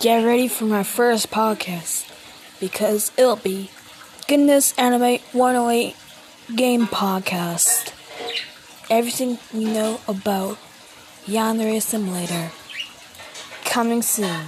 get ready for my first podcast because it'll be Goodness Anime 108 Game Podcast. Everything you know about Yandere Simulator. Coming soon.